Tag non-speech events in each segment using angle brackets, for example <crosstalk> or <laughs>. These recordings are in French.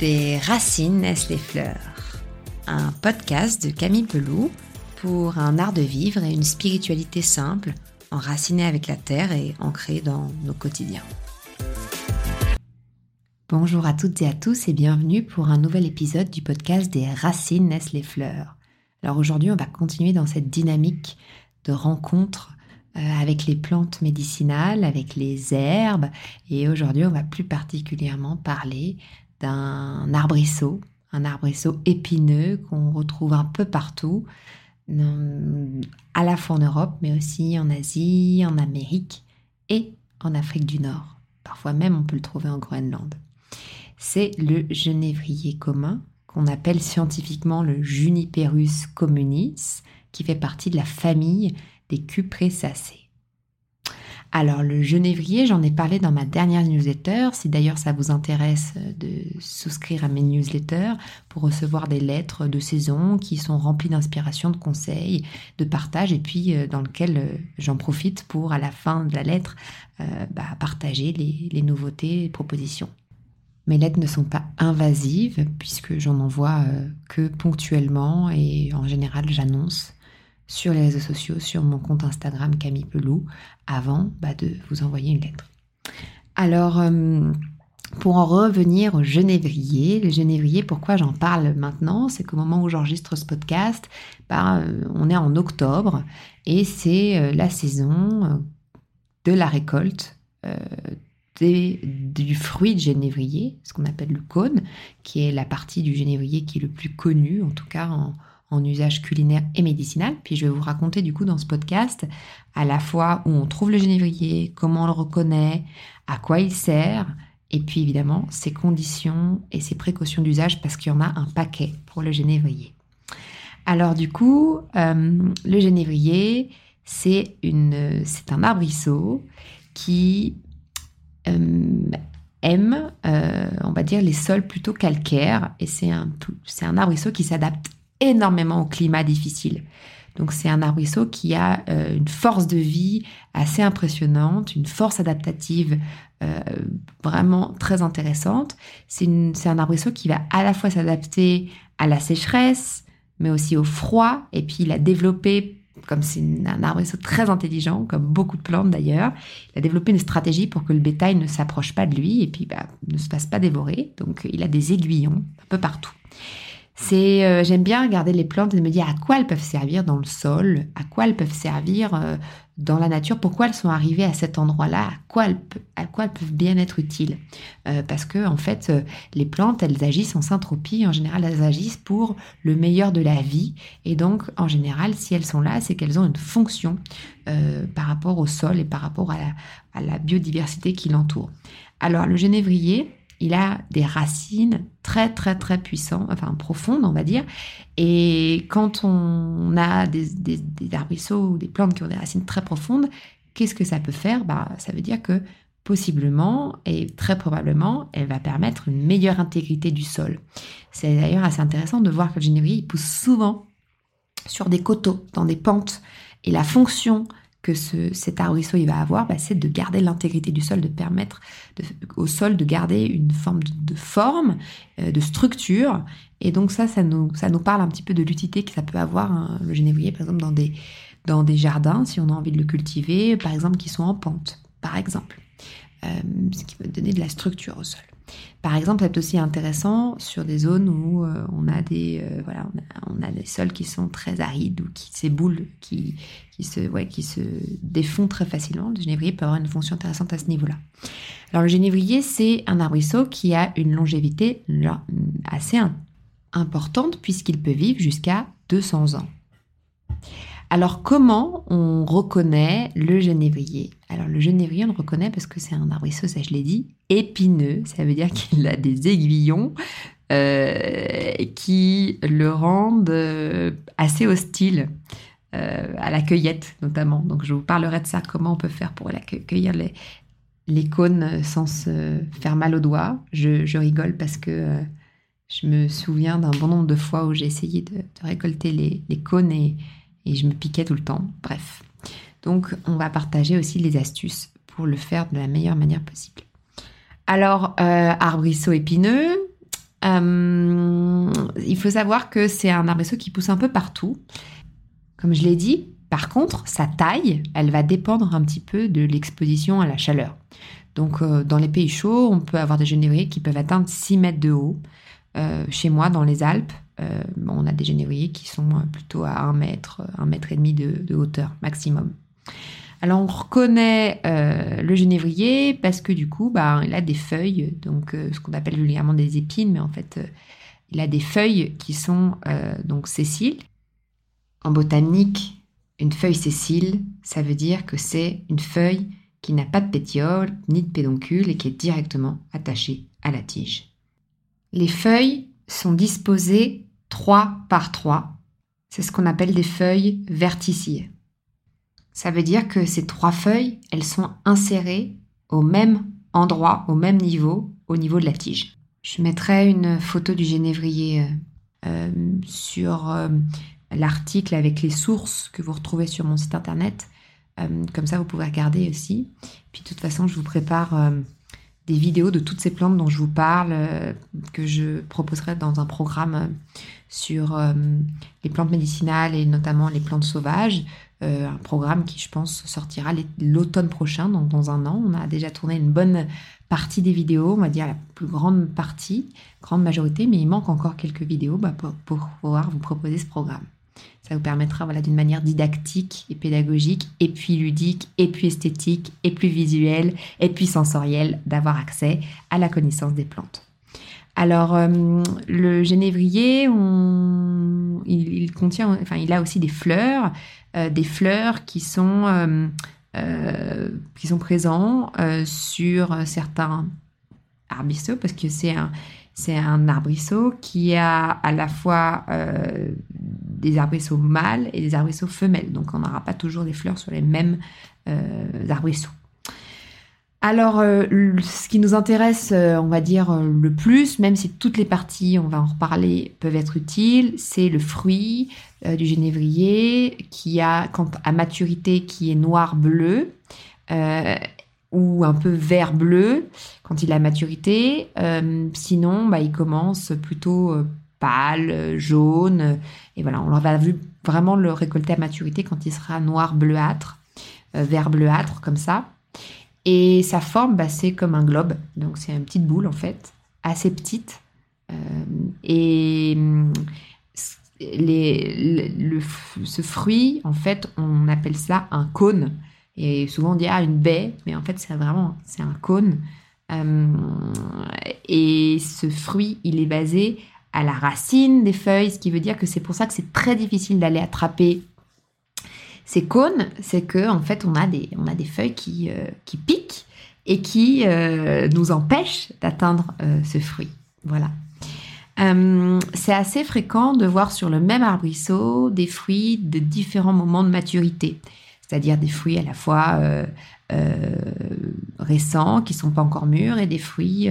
Des racines naissent les fleurs? Un podcast de Camille Peloux pour un art de vivre et une spiritualité simple, enracinée avec la terre et ancrée dans nos quotidiens. Bonjour à toutes et à tous et bienvenue pour un nouvel épisode du podcast Des racines naissent les fleurs? Alors aujourd'hui, on va continuer dans cette dynamique de rencontre euh, avec les plantes médicinales, avec les herbes. Et aujourd'hui, on va plus particulièrement parler d'un arbrisseau, un arbrisseau épineux qu'on retrouve un peu partout, à la fois en Europe, mais aussi en Asie, en Amérique et en Afrique du Nord. Parfois même, on peut le trouver en Groenland. C'est le genévrier commun, qu'on appelle scientifiquement le Juniperus communis, qui fait partie de la famille des cupressacées. Alors le genévrier, j'en ai parlé dans ma dernière newsletter. Si d'ailleurs ça vous intéresse de souscrire à mes newsletters pour recevoir des lettres de saison qui sont remplies d'inspiration, de conseils, de partage et puis euh, dans lequel euh, j'en profite pour à la fin de la lettre euh, bah, partager les, les nouveautés et propositions. Mes lettres ne sont pas invasives puisque j'en envoie que ponctuellement et en général j'annonce sur les réseaux sociaux, sur mon compte Instagram Camille Pelou, avant bah, de vous envoyer une lettre. Alors, euh, pour en revenir au genévrier, le genévrier, pourquoi j'en parle maintenant? C'est qu'au moment où j'enregistre ce podcast, bah, euh, on est en octobre et c'est euh, la saison de la récolte du fruit de genévrier, ce qu'on appelle le cône, qui est la partie du genévrier qui est le plus connu, en tout cas en, en usage culinaire et médicinal. Puis je vais vous raconter du coup dans ce podcast à la fois où on trouve le genévrier, comment on le reconnaît, à quoi il sert, et puis évidemment ses conditions et ses précautions d'usage parce qu'il y en a un paquet pour le genévrier. Alors du coup, euh, le genévrier, c'est un arbrisseau qui euh, aime, euh, on va dire, les sols plutôt calcaires et c'est un, un arbrisseau qui s'adapte énormément au climat difficile. Donc c'est un arbrisseau qui a euh, une force de vie assez impressionnante, une force adaptative euh, vraiment très intéressante. C'est un arbrisseau qui va à la fois s'adapter à la sécheresse, mais aussi au froid. Et puis il a développé, comme c'est un arbrisseau très intelligent, comme beaucoup de plantes d'ailleurs, il a développé une stratégie pour que le bétail ne s'approche pas de lui et puis bah, ne se fasse pas dévorer. Donc il a des aiguillons un peu partout. C'est, euh, j'aime bien regarder les plantes et me dire à quoi elles peuvent servir dans le sol, à quoi elles peuvent servir euh, dans la nature, pourquoi elles sont arrivées à cet endroit-là, à quoi elles, à quoi elles peuvent bien être utiles. Euh, parce que en fait, les plantes, elles agissent en syntropie. En général, elles agissent pour le meilleur de la vie. Et donc, en général, si elles sont là, c'est qu'elles ont une fonction par rapport au sol et par rapport à la, à la biodiversité qui l'entoure. Alors, le genévrier, il a des racines très très très puissantes, enfin profondes on va dire. Et quand on a des, arbrisseaux ou des plantes qui ont des racines très profondes, qu'est-ce que ça peut faire? Bah, Ça veut dire que possiblement et très probablement, elle va permettre une meilleure intégrité du sol. C'est d'ailleurs assez intéressant de voir que le génévrier pousse souvent sur des coteaux, dans des pentes. Et la fonction que cet arbrisseau il va avoir, bah, c'est de garder l'intégrité du sol, de permettre au sol de garder une forme de, forme, euh, de structure. Et donc ça, ça nous, ça nous parle un petit peu de l'utilité que ça peut avoir hein, le genévrier, par exemple, dans des, dans des jardins, si on a envie de le cultiver, par exemple, qui sont en pente, par exemple. Euh, ce qui va donner de la structure au sol. Par exemple, c'est aussi intéressant sur des zones où euh, on a des euh, voilà, on a, des sols qui sont très arides ou qui s'éboulent, qui qui se ouais, qui se défont très facilement. Le genévrier peut avoir une fonction intéressante à ce niveau-là. Alors le genévrier, c'est un arbrisseau qui a une longévité assez importante puisqu'il peut vivre jusqu'à 200 ans. Alors comment on reconnaît le genévrier Alors le genévrier, on le reconnaît parce que c'est un arbrisseau, ça je l'ai dit, épineux. Ça veut dire <laughs> qu'il a des aiguillons euh, qui le rendent euh, assez hostile euh, à la cueillette notamment. Donc je vous parlerai de ça, comment on peut faire pour cueillir les, les cônes sans se faire mal aux doigts. Je, rigole parce que je me souviens d'un bon nombre de fois où j'ai essayé de, récolter les, les cônes et et je me piquais tout le temps. Bref. Donc, on va partager aussi les astuces pour le faire de la meilleure manière possible. Alors, euh, arbrisseau épineux, il faut savoir que c'est un arbrisseau qui pousse un peu partout. Comme je l'ai dit, par contre, sa taille, elle va dépendre un petit peu de l'exposition à la chaleur. Donc, dans les pays chauds, on peut avoir des genévriers qui peuvent atteindre 6 mètres de haut. Chez moi, dans les Alpes, on a des genévriers qui sont plutôt à 1 mètre, 1 mètre et demi de hauteur maximum. Alors on reconnaît euh, le genévrier parce que du coup, bah, il a des feuilles, donc euh, ce qu'on appelle vulgairement des épines, mais en fait, euh, il a des feuilles qui sont donc sessiles. En botanique, une feuille sessile, ça veut dire que c'est une feuille qui n'a pas de pétiole ni de pédoncule et qui est directement attachée à la tige. Les feuilles sont disposées 3 par 3. C'est ce qu'on appelle des feuilles verticillées. Ça veut dire que ces trois feuilles, elles sont insérées au même endroit, au même niveau, au niveau de la tige. Je mettrai une photo du genévrier euh, euh, sur euh, l'article avec les sources que vous retrouvez sur mon site internet. comme ça, vous pouvez regarder aussi. Puis de toute façon, je vous prépare des vidéos de toutes ces plantes dont je vous parle, que je proposerai dans un programme sur les plantes médicinales et notamment les plantes sauvages. Euh, un programme qui, je pense, sortira l'automne prochain, donc dans un an. On a déjà tourné une bonne partie des vidéos, on va dire la plus grande partie, grande majorité, mais il manque encore quelques vidéos bah, pour, pouvoir vous proposer ce programme. Ça vous permettra voilà, d'une manière didactique et pédagogique, et puis ludique, et puis esthétique, et puis visuelle, et puis sensorielle, d'avoir accès à la connaissance des plantes. Alors, euh, le genévrier, il, contient, enfin, il a aussi des fleurs, euh, des fleurs qui sont, euh, qui sont présents sur certains arbrisseaux, parce que c'est un, c'est un arbrisseau qui a à la fois des arbrisseaux mâles et des arbrisseaux femelles. Donc, on n'aura pas toujours des fleurs sur les mêmes arbrisseaux. Alors, euh, ce qui nous intéresse, euh, on va dire euh, le plus, même si toutes les parties, on va en reparler, peuvent être utiles, c'est le fruit du genévrier qui a, quand à maturité, qui est noir-bleu ou un peu vert-bleu quand il a maturité. sinon, bah, il commence plutôt pâle, jaune, et voilà, on va vraiment le récolter à maturité quand il sera noir-bleuâtre, vert-bleuâtre comme ça. Et sa forme, bah, c'est comme un globe. Donc c'est une petite boule en fait, assez petite. Euh, et les, le, ce fruit, en fait, on appelle ça un cône. Et souvent on dit ah une baie, mais en fait c'est vraiment c'est un cône. Euh, et ce fruit, il est basé à la racine des feuilles, ce qui veut dire que c'est pour ça que c'est très difficile d'aller attraper ces cônes, c'est que en fait on a des, on a des feuilles qui, euh, qui piquent et qui euh, nous empêchent d'atteindre ce fruit. Voilà. c'est assez fréquent de voir sur le même arbrisseau des fruits de différents moments de maturité, c'est-à-dire des fruits à la fois récents qui sont pas encore mûrs et des fruits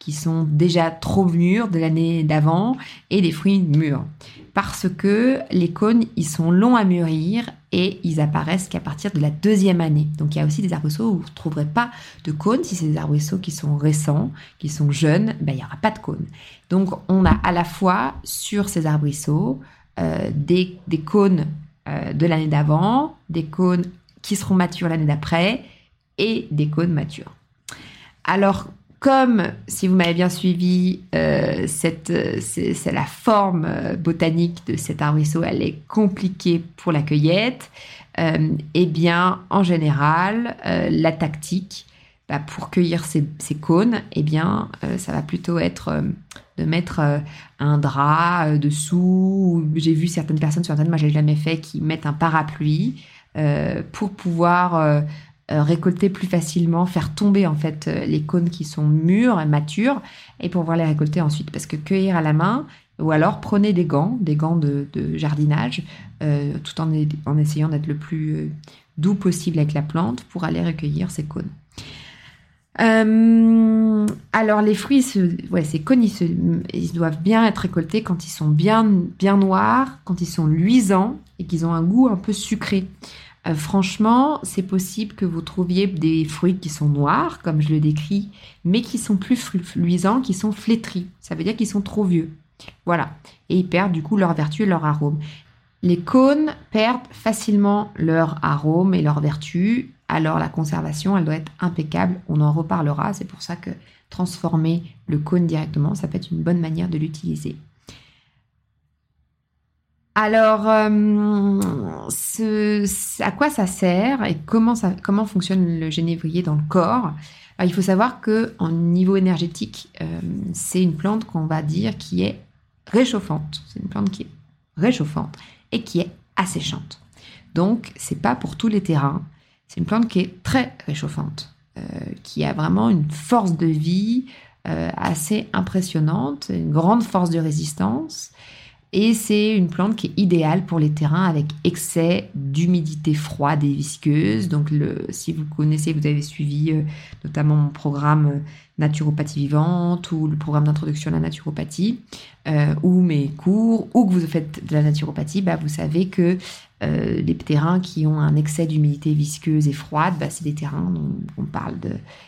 qui sont déjà trop mûrs de l'année d'avant et des fruits mûrs parce que les cônes, ils sont longs à mûrir et ils apparaissent qu'à partir de la deuxième année. Donc il y a aussi des arbrisseaux où vous ne trouverez pas de cônes. Si c'est des arbrisseaux qui sont récents, qui sont jeunes, ben, il n'y aura pas de cônes. Donc on a à la fois sur ces arbrisseaux euh, des, cônes euh, de l'année d'avant, des cônes qui seront matures l'année d'après et des cônes matures. Alors comme si vous m'avez bien suivi, euh, c'est, la forme euh, botanique de cet arbrisseau, elle est compliquée pour la cueillette. Eh bien, en général, la tactique bah, pour cueillir ces, cônes, eh bien, ça va plutôt être de mettre un drap dessous. J'ai vu certaines personnes sur internet, moi j'ai jamais fait, qui mettent un parapluie pour pouvoir euh, récolter plus facilement, faire tomber en fait euh, les cônes qui sont mûrs et matures et pouvoir les récolter ensuite. Parce que cueillir à la main, ou alors prenez des gants, des gants de, jardinage, euh, tout en essayant d'être le plus doux possible avec la plante pour aller recueillir ces cônes. Alors les fruits, ouais, ces cônes, ils, doivent bien être récoltés quand ils sont bien, bien noirs, quand ils sont luisants et qu'ils ont un goût un peu sucré. euh, franchement, c'est possible que vous trouviez des fruits qui sont noirs, comme je le décris, mais qui sont plus luisants, qui sont flétris. Ça veut dire qu'ils sont trop vieux. Voilà. Et ils perdent du coup leur vertu et leur arôme. Les cônes perdent facilement leur arôme et leur vertu, alors la conservation, elle doit être impeccable. On en reparlera. C'est pour ça que transformer le cône directement, ça peut être une bonne manière de l'utiliser. Alors, euh, à quoi ça sert et comment, ça, fonctionne le génévrier dans le corps? Il faut savoir que en niveau énergétique, euh, c'est une plante qu'on va dire qui est réchauffante. C'est une plante qui est réchauffante et qui est asséchante. Donc, c'est pas pour tous les terrains. C'est une plante qui est très réchauffante, euh, qui a vraiment une force de vie assez impressionnante, une grande force de résistance et c'est une plante qui est idéale pour les terrains avec excès d'humidité froide et visqueuse. Donc, si vous connaissez, vous avez suivi euh, notamment mon programme euh, Naturopathie vivante ou le programme d'introduction à la naturopathie euh, ou mes cours ou que vous faites de la naturopathie, bah, vous savez que les terrains qui ont un excès d'humidité visqueuse et froide, bah, c'est des terrains dont on parle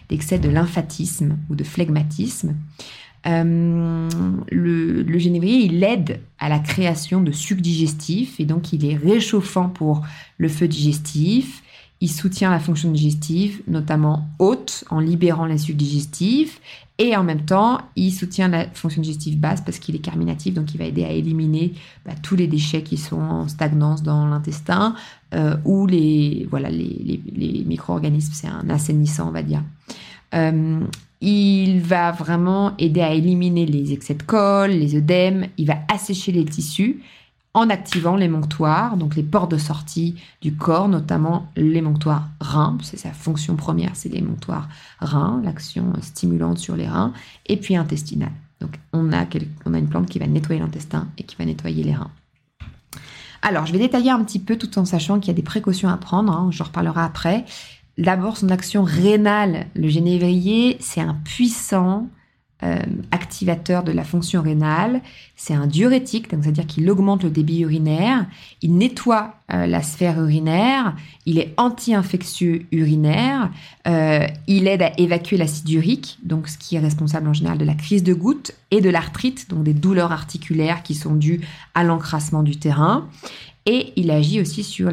d'excès de, de lymphatisme ou de phlegmatisme. Euh, le, le, génévrier, il aide à la création de sucs digestifs et donc il est réchauffant pour le feu digestif. Il soutient la fonction digestive, notamment haute, en libérant les sucs digestifs. Et en même temps, il soutient la fonction digestive basse parce qu'il est carminatif, donc il va aider à éliminer bah, tous les déchets qui sont en stagnance dans l'intestin euh, ou les, voilà, les, les, micro-organismes. C'est un assainissant, on va dire. Euh, il va vraiment aider à éliminer les excès de colle, les œdèmes. Il va assécher les tissus en activant les monctoires, donc les portes de sortie du corps, notamment les monctoires reins. C'est sa fonction première, c'est les monctoires reins, l'action stimulante sur les reins, et puis intestinale. Donc on a, on a une plante qui va nettoyer l'intestin et qui va nettoyer les reins. Alors, je vais détailler un petit peu tout en sachant qu'il y a des précautions à prendre, hein, je reparlerai après. D'abord, son action rénale. Le génévrier, c'est un puissant euh, activateur de la fonction rénale. C'est un diurétique, c'est-à-dire qu'il augmente le débit urinaire. Il nettoie euh, la sphère urinaire. Il est anti-infectieux urinaire. Euh, il aide à évacuer l'acide urique, donc ce qui est responsable en général de la crise de goutte et de l'arthrite, donc des douleurs articulaires qui sont dues à l'encrassement du terrain. Et il agit aussi sur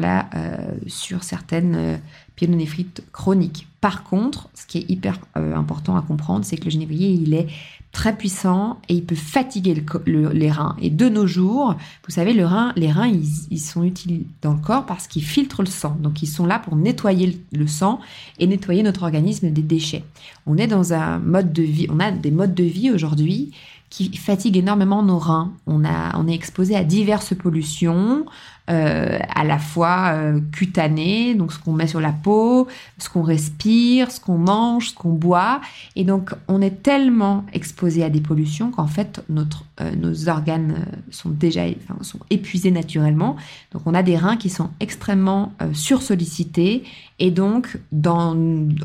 certaines pyélonéphrite chronique. Par contre, ce qui est hyper euh, important à comprendre, c'est que le génévrier, il est très puissant et il peut fatiguer les reins. Et de nos jours, vous savez, les reins, ils, sont utiles dans le corps parce qu'ils filtrent le sang. Donc, ils sont là pour nettoyer le, sang et nettoyer notre organisme des déchets. On est dans un mode de vie, on a des modes de vie aujourd'hui qui fatiguent énormément nos reins. On, a, on est exposé à diverses pollutions, euh, à la fois euh, cutanées, donc ce qu'on met sur la peau, ce qu'on respire, ce qu'on mange, ce qu'on boit. Et donc, on est tellement exposé à des pollutions qu'en fait, notre, euh, nos organes sont déjà sont épuisés naturellement. Donc, on a des reins qui sont extrêmement sursollicités. Et donc,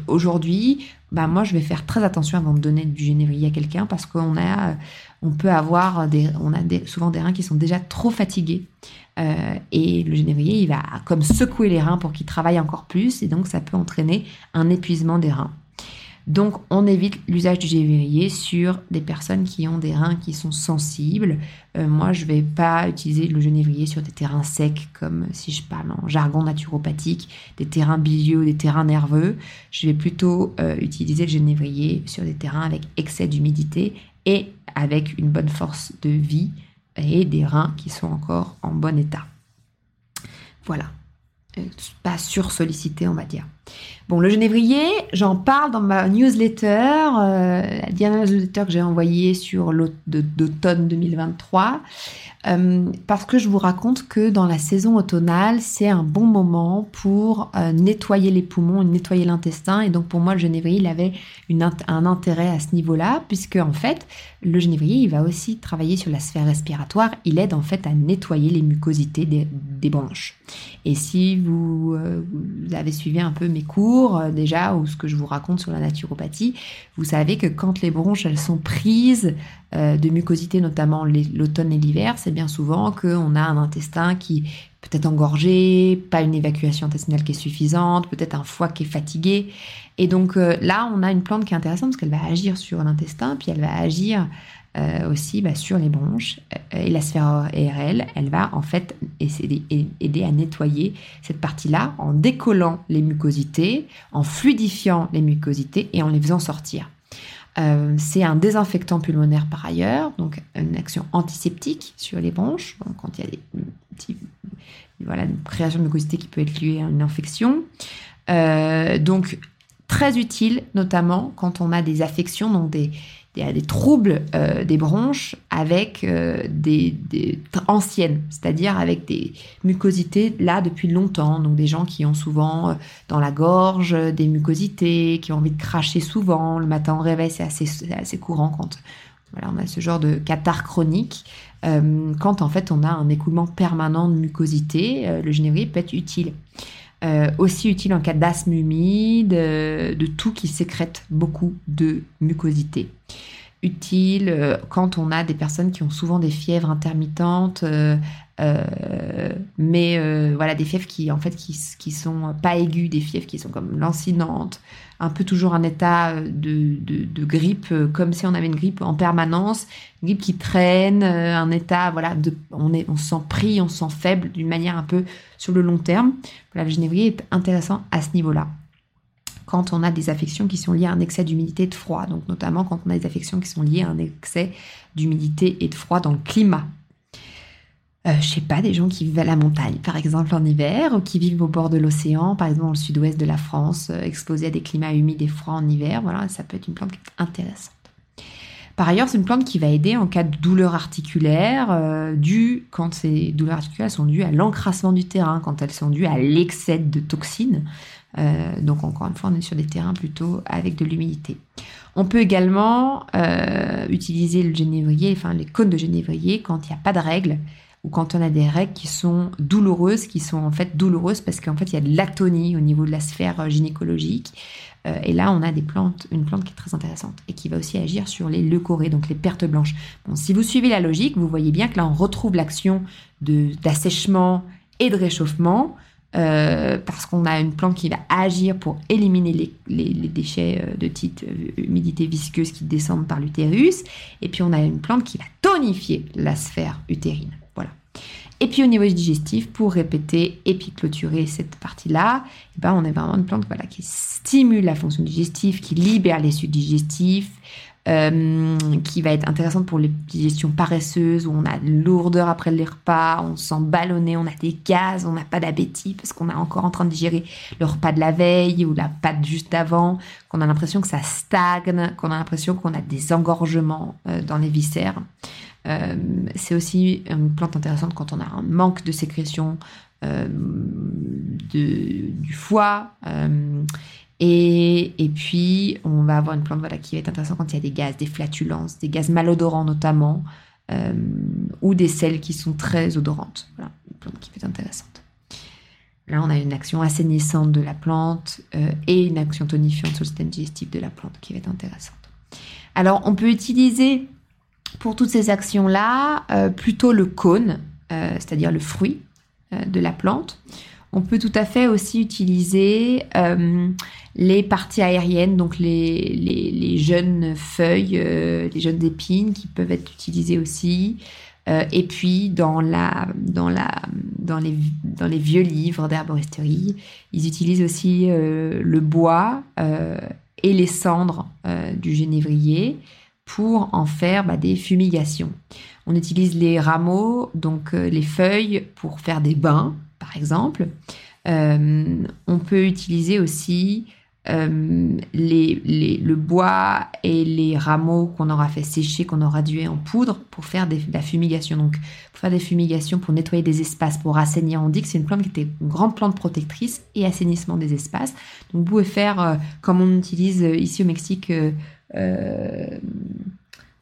aujourd'hui, bah moi, je vais faire très attention avant de donner du génévrier à quelqu'un parce qu'on a, on peut avoir souvent des reins qui sont déjà trop fatigués. Euh, et le génévrier, il va comme secouer les reins pour qu'ils travaillent encore plus, et donc ça peut entraîner un épuisement des reins. Donc on évite l'usage du génévrier sur des personnes qui ont des reins qui sont sensibles. Euh, moi, je ne vais pas utiliser le genévrier sur des terrains secs, comme si je parle en jargon naturopathique, des terrains bilieux, des terrains nerveux. Je vais plutôt euh, utiliser le genévrier sur des terrains avec excès d'humidité et avec une bonne force de vie et des reins qui sont encore en bon état. Voilà. Euh, pas sursollicité, on va dire. Bon, le genévrier, j'en parle dans ma newsletter, euh, la dernière newsletter que j'ai envoyée sur l'automne 2023. Euh, parce que je vous raconte que dans la saison automnale, c'est un bon moment pour euh, nettoyer les poumons, nettoyer l'intestin. Et donc pour moi, le genévrier, il avait un intérêt à ce niveau-là, puisque en fait, le genévrier, il va aussi travailler sur la sphère respiratoire. Il aide en fait à nettoyer les mucosités des, branches. Et si vous, euh, avez suivi un peu mes cours déjà, ou ce que je vous raconte sur la naturopathie, vous savez que quand les bronches, elles sont prises de mucosité, notamment l'automne et l'hiver, c'est bien souvent qu'on a un intestin qui peut-être engorgé, pas une évacuation intestinale qui est suffisante, peut-être un foie qui est fatigué. Et donc euh, là, on a une plante qui est intéressante parce qu'elle va agir sur l'intestin, puis elle va agir euh, aussi bah, sur les bronches euh, et la sphère ARL. Elle va en fait essayer, aider à nettoyer cette partie-là en décollant les mucosités, en fluidifiant les mucosités et en les faisant sortir. C'est un désinfectant pulmonaire par ailleurs, donc une action antiseptique sur les bronches, quand il y a des une création de mucosité qui peut être liée à une infection. Euh, donc, très utile, notamment quand on a des affections, donc des, des, troubles euh, des bronches avec euh, des, anciennes, c'est-à-dire avec des mucosités là depuis longtemps. Donc, des gens qui ont souvent dans la gorge des mucosités, qui ont envie de cracher souvent. Le matin au réveil, c'est assez, assez courant quand on a ce genre de cathare chronique. Euh, quand en fait on a un écoulement permanent de mucosité, euh, le génévrier peut être utile. Euh, aussi utile en cas d'asthme humide, de tout qui sécrète beaucoup de mucosité. Utile quand on a des personnes qui ont souvent des fièvres intermittentes, mais voilà des fièvres qui en fait qui, sont pas aiguës, des fièvres qui sont comme lancinantes, un peu toujours un état euh, de, grippe, euh, comme si on avait une grippe en permanence, une grippe qui traîne, euh, un état, voilà, de, on, est, on se sent pris, on se sent faible d'une manière un peu sur le long terme. Voilà, le génévrier est intéressant à ce niveau-là. Quand on a des affections qui sont liées à un excès d'humidité et de froid, donc notamment quand on a des affections qui sont liées à un excès d'humidité et de froid dans le climat, euh, je sais pas, des gens qui vivent à la montagne, par exemple en hiver, ou qui vivent au bord de l'océan, par exemple dans le sud-ouest de la France, euh, exposés à des climats humides et froids en hiver. Voilà, ça peut être une plante intéressante. Par ailleurs, c'est une plante qui va aider en cas de douleurs articulaires, euh, quand ces douleurs articulaires sont dues à l'encrassement du terrain, quand elles sont dues à l'excès de toxines. Euh, donc encore une fois, on est sur des terrains plutôt avec de l'humidité. On peut également utiliser le génévrier, enfin les cônes de génévrier quand il n'y a pas de règles ou quand on a des règles qui sont douloureuses, qui sont en fait douloureuses parce qu'en fait il y a de l'atonie au niveau de la sphère euh, gynécologique. Euh, et là, on a des plantes, une plante qui est très intéressante et qui va aussi agir sur les leucorrhées, donc les pertes blanches. Si vous suivez la logique, vous voyez bien que là, on retrouve l'action d'assèchement et de réchauffement. Euh, parce qu'on a une plante qui va agir pour éliminer les, déchets de type humidité visqueuse qui descendent par l'utérus. Et puis on a une plante qui va tonifier la sphère utérine. Et puis au niveau digestif, pour répéter et puis clôturer cette partie-là, eh ben, on a vraiment une plante voilà, qui stimule la fonction digestive, qui libère les sucs digestifs, euh, qui va être intéressante pour les digestions paresseuses, où on a de lourdeur après les repas, on se sent ballonné, on a des gaz, on n'a pas d'appétit parce qu'on est encore en train de digérer le repas de la veille ou la pâte juste avant, qu'on a l'impression que ça stagne, qu'on a l'impression qu'on a des engorgements euh, dans les viscères. Euh, c'est aussi une plante intéressante quand on a un manque de sécrétion du foie. Euh, et, puis, on va avoir une plante voilà, qui va être intéressante quand il y a des gaz, des flatulences, des gaz malodorants notamment, ou des sels qui sont très odorantes. Voilà, une plante qui peut être intéressante. Là, on a une action assainissante de la plante et une action tonifiante sur le système digestif de la plante qui va être intéressante. Alors, on peut utiliser pour toutes ces actions-là, euh, plutôt le cône, euh, c'est-à-dire le fruit euh, de la plante. On peut tout à fait aussi utiliser les parties aériennes, donc les, jeunes feuilles, les jeunes épines qui peuvent être utilisées aussi. et puis dans, la, dans, la, dans, les, dans les vieux livres d'herboristerie, ils utilisent aussi le bois et les cendres du génévrier pour en faire bah, des fumigations. On utilise les rameaux, donc euh, les feuilles, pour faire des bains, par exemple. Euh, on peut utiliser aussi euh, le bois et les rameaux qu'on aura fait sécher, qu'on aura dué en poudre pour faire de la fumigation. Donc, pour faire des fumigations, pour nettoyer des espaces, pour assainir. On dit que c'est une plante qui était une grande plante protectrice et assainissement des espaces. Donc, vous pouvez faire, comme on utilise ici au Mexique, euh,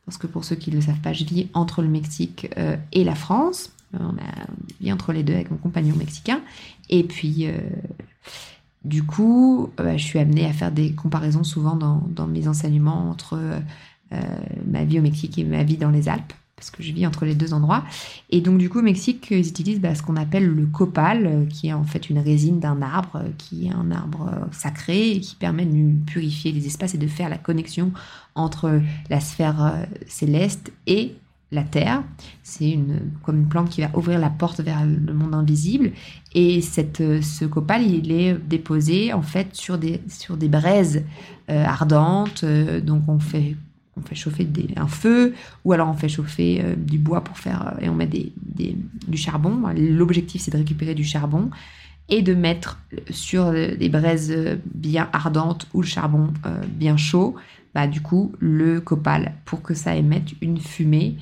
parce que pour ceux qui ne le savent pas, je vis entre le Mexique euh, et la France. Euh, on a entre les deux avec mon compagnon mexicain. Et puis, du coup, je suis amenée à faire des comparaisons souvent dans, mes enseignements entre ma vie au Mexique et ma vie dans les Alpes. parce que je vis entre les deux endroits. Et donc, du coup, au Mexique, ils utilisent bah, ce qu'on appelle le copal, euh, qui est en fait une résine d'un arbre, euh, qui est un arbre euh, sacré qui permet de purifier les espaces et de faire la connexion entre la sphère céleste et la terre. C'est une, comme une plante qui va ouvrir la porte vers le monde invisible. Et cette, ce copal, il est déposé en fait sur des, sur des braises ardentes. donc on fait on fait chauffer un feu, ou alors on fait chauffer euh, du bois pour faire, euh, et on met des, du charbon. L'objectif, c'est de récupérer du charbon et de mettre sur des braises bien ardentes ou le charbon euh, bien chaud, bah, du coup, le copal pour que ça émette une fumée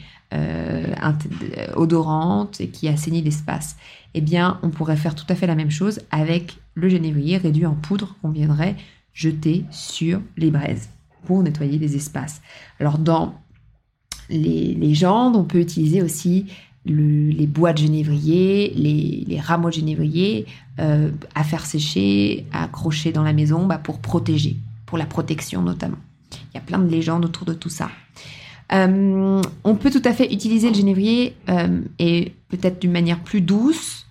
odorante et qui assainit l'espace. Eh bien, on pourrait faire tout à fait la même chose avec le genévrier réduit en poudre qu'on viendrait jeter sur les braises pour nettoyer les espaces. Alors dans les légendes, on peut utiliser aussi les bois de genévrier, les, rameaux de genévrier euh, à faire sécher, à accrocher dans la maison bah, pour protéger, pour la protection notamment. Il y a plein de légendes autour de tout ça. Euh, on peut tout à fait utiliser le genévrier euh, et peut-être d'une manière plus douce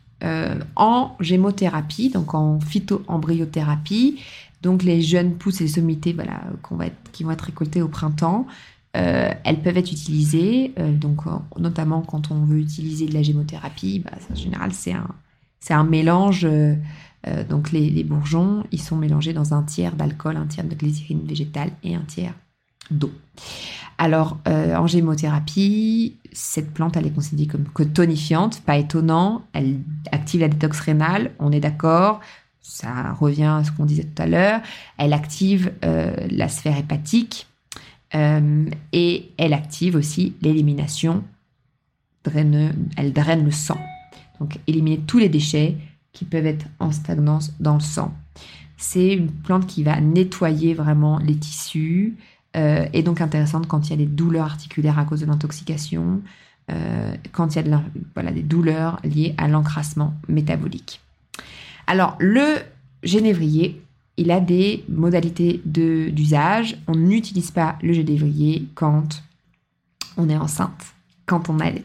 en gémothérapie, donc en phytoembryothérapie, donc les jeunes pousses et les sommités voilà, qui vont être récoltées au printemps, euh, elles peuvent être utilisées. Euh, donc notamment quand on veut utiliser de la gémothérapie, bah, en général c'est un, un mélange. Euh, donc les, bourgeons, ils sont mélangés dans un tiers d'alcool, un tiers de glycérine végétale et un tiers d'eau. Alors, en gémothérapie, cette plante, elle est considérée comme tonifiante, pas étonnant. Elle active la détox rénale, on est d'accord ça revient à ce qu'on disait tout à l'heure, elle active euh, la sphère hépatique euh, et elle active aussi l'élimination, elle draine le sang. Donc éliminer tous les déchets qui peuvent être en stagnance dans le sang. C'est une plante qui va nettoyer vraiment les tissus euh, et donc intéressante quand il y a des douleurs articulaires à cause de l'intoxication, quand il y a des douleurs liées à l'encrassement métabolique. Alors, le génévrier, il a des modalités d'usage. On n'utilise pas le génévrier quand on est enceinte, quand on allait.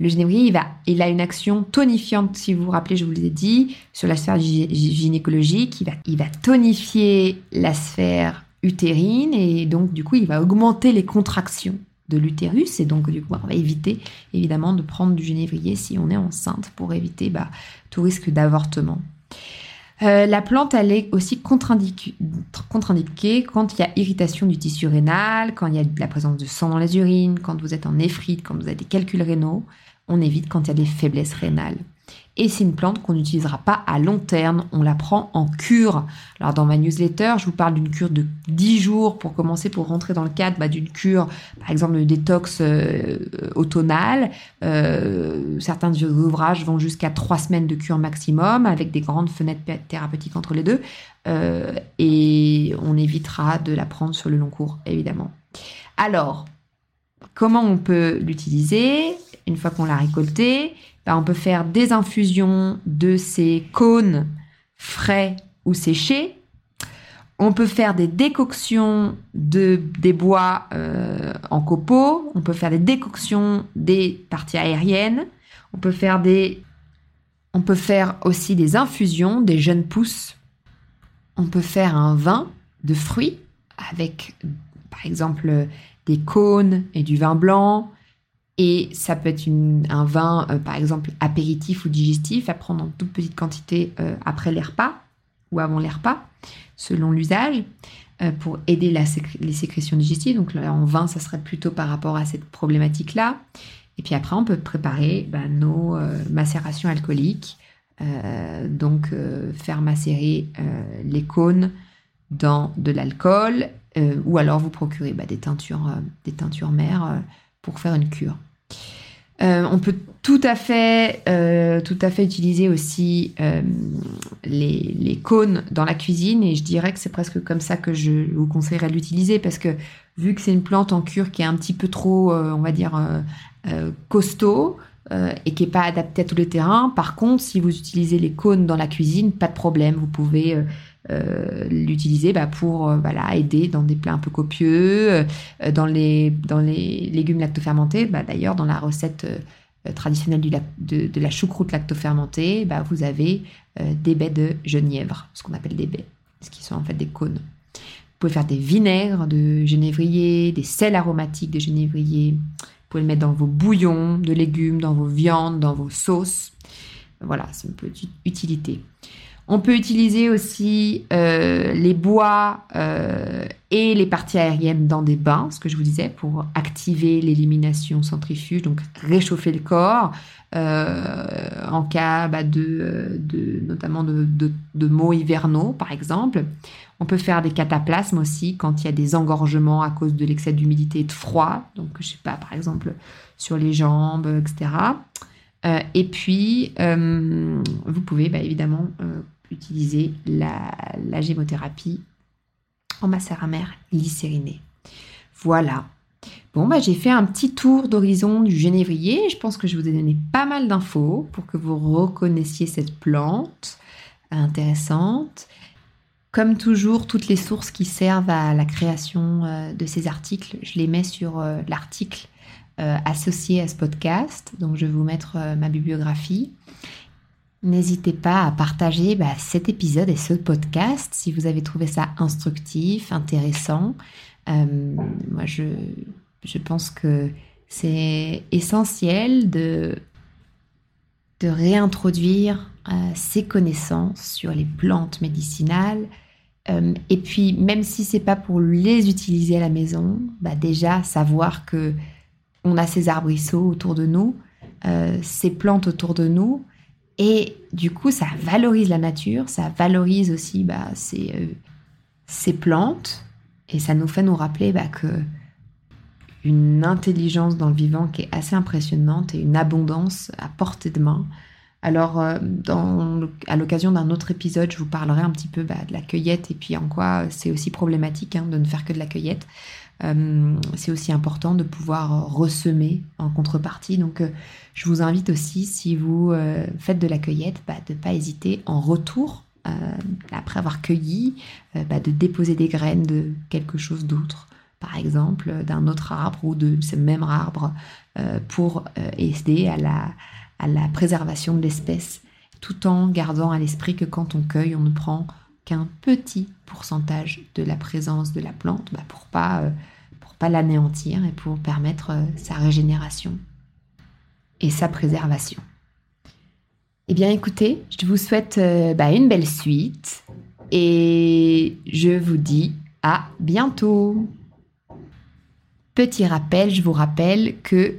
Le génévrier, il, il a une action tonifiante, si vous vous rappelez, je vous l'ai dit, sur la sphère gynécologique. Il va tonifier la sphère utérine et donc, du coup, il va augmenter les contractions de l'utérus et donc du coup on va éviter évidemment de prendre du génévrier si on est enceinte pour éviter bah, tout risque d'avortement. Euh, la plante, elle est aussi contre-indiquée quand il y a irritation du tissu rénal, quand il y a la présence de sang dans les urines, quand vous êtes en néphrite, quand vous avez des calculs rénaux. On évite quand il y a des faiblesses rénales. Et c'est une plante qu'on n'utilisera pas à long terme, on la prend en cure. Alors dans ma newsletter, je vous parle d'une cure de 10 jours pour commencer, pour rentrer dans le cadre bah, d'une cure, par exemple de détox euh. Euh, certains ouvrages vont jusqu'à 3 semaines de cure maximum, avec des grandes fenêtres thérapeutiques entre les deux. Euh, et on évitera de la prendre sur le long cours, évidemment. Alors, comment on peut l'utiliser? Une fois qu'on l'a récolté bah, on peut faire des infusions de ces cônes frais ou séchés. On peut faire des décoctions de, des bois euh, en copeaux. On peut faire des décoctions des parties aériennes. On peut faire on peut faire aussi des infusions des jeunes pousses. On peut faire un vin de fruits avec, par exemple, des cônes et du vin blanc, et ça peut être un vin, euh, par exemple, apéritif ou digestif, à prendre en toute petite quantité euh, après les repas ou avant les repas, selon l'usage, euh, pour aider les sécrétions digestives. Donc là, en vin, ça serait plutôt par rapport à cette problématique-là. Et puis après, on peut préparer bah, nos macérations alcooliques. donc, faire macérer les cônes dans de l'alcool, ou alors vous procurer teintures, des teintures mères pour faire une cure. Euh, on peut tout à fait, euh, utiliser aussi euh, les, cônes dans la cuisine et je dirais que c'est presque comme ça que je vous conseillerais de l'utiliser parce que vu que c'est une plante en cure qui est un petit peu trop, on va dire, costaud et qui n'est pas adaptée à tous les terrains, par contre, si vous utilisez les cônes dans la cuisine, pas de problème, vous pouvez l'utiliser bah, pour voilà, aider dans des plats un peu copieux, dans, les, dans les légumes lactofermentés. Bah, D'ailleurs, dans la recette traditionnelle de, la choucroute lactofermentée, bah, vous avez des baies de genièvre, ce qu'on appelle des baies, ce qui sont en fait des cônes. Vous pouvez faire des vinaigres de genévrier, des sels aromatiques de genévrier. Vous pouvez le mettre dans vos bouillons de légumes, dans vos viandes, dans vos sauces. Voilà, c'est une petite utilité. On peut utiliser aussi euh, les bois euh, et les parties aériennes dans des bains, ce que je vous disais, pour activer l'élimination centrifuge, donc réchauffer le corps euh, en cas bah, de, notamment de maux hivernaux, par exemple. On peut faire des cataplasmes aussi quand il y a des engorgements à cause de l'excès d'humidité et de froid. Donc, je sais pas, par exemple, sur les jambes, etc. Euh, et puis, euh, vous pouvez bah, évidemment euh, utiliser la, gémothérapie en macéramère glycériné. Voilà. Bon, bah, j'ai fait un petit tour d'horizon du genévrier. Je pense que je vous ai donné pas mal d'infos pour que vous reconnaissiez cette plante intéressante. Comme toujours, toutes les sources qui servent à la création euh, de ces articles, je les mets sur euh, l'article euh, associé à ce podcast. Donc, je vais vous mettre ma bibliographie. N'hésitez pas à partager bah, cet épisode et ce podcast si vous avez trouvé ça instructif, intéressant. moi, je, je pense que c'est essentiel de, de réintroduire ses connaissances sur les plantes médicinales. Euh, et puis, même si c'est pas pour les utiliser à la maison, bah déjà savoir que on a ces arbrisseaux autour de nous, euh, ces plantes autour de nous, et du coup, ça valorise la nature, ça valorise aussi bah, ces, euh, ces, plantes, et ça nous fait nous rappeler bah, que une intelligence dans le vivant qui est assez impressionnante et une abondance à portée de main. Alors, euh, à l'occasion d'un autre épisode, je vous parlerai un petit peu bah, de la cueillette et puis en quoi c'est aussi problématique hein, de ne faire que de la cueillette. Euh, c'est aussi important de pouvoir ressemer en contrepartie. Donc, euh, je vous invite aussi, si vous faites de la cueillette, bah, de ne pas hésiter en retour, après avoir cueilli, bah, de déposer des graines de quelque chose d'autre par exemple d'un autre arbre ou de ce même arbre pour aider à la, à la préservation de l'espèce, tout en gardant à l'esprit que quand on cueille, on ne prend qu'un petit pourcentage de la présence de la plante bah, pour pas euh, pas l'anéantir et pour permettre euh, sa régénération et sa préservation. Eh bien écoutez, je vous souhaite euh, bah, une belle suite et je vous dis à bientôt. Petit rappel, je vous rappelle que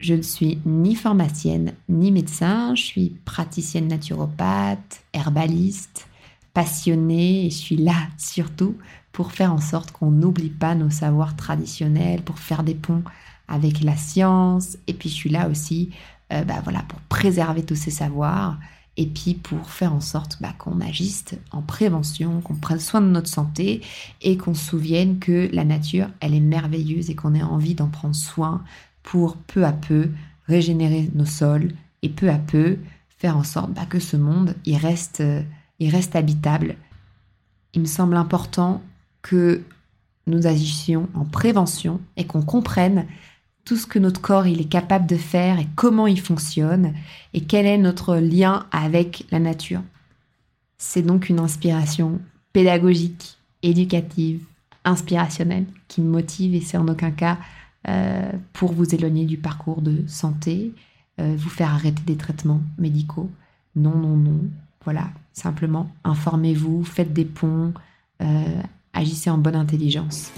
je ne suis ni pharmacienne ni médecin, je suis praticienne naturopathe, herbaliste, passionnée et je suis là surtout pour faire en sorte qu'on n'oublie pas nos savoirs traditionnels, pour faire des ponts avec la science. Et puis je suis là aussi euh, bah pour préserver tous ces savoirs et puis pour faire en sorte bah, qu'on agisse en prévention, qu'on prenne soin de notre santé et qu'on souvienne que la nature, elle est merveilleuse et qu'on ait envie d'en prendre soin pour peu à peu régénérer nos sols et peu à peu faire en sorte bah, que ce monde il reste, il reste habitable. Il me semble important que nous agissions en prévention et qu'on comprenne tout ce que notre corps il est capable de faire et comment il fonctionne et quel est notre lien avec la nature. C'est donc une inspiration pédagogique, éducative, inspirationnelle qui me motive et c'est en aucun cas euh, pour vous éloigner du parcours de santé, euh, vous faire arrêter des traitements médicaux. Non, non, non. Voilà, simplement informez-vous, faites des ponts, euh, agissez en bonne intelligence.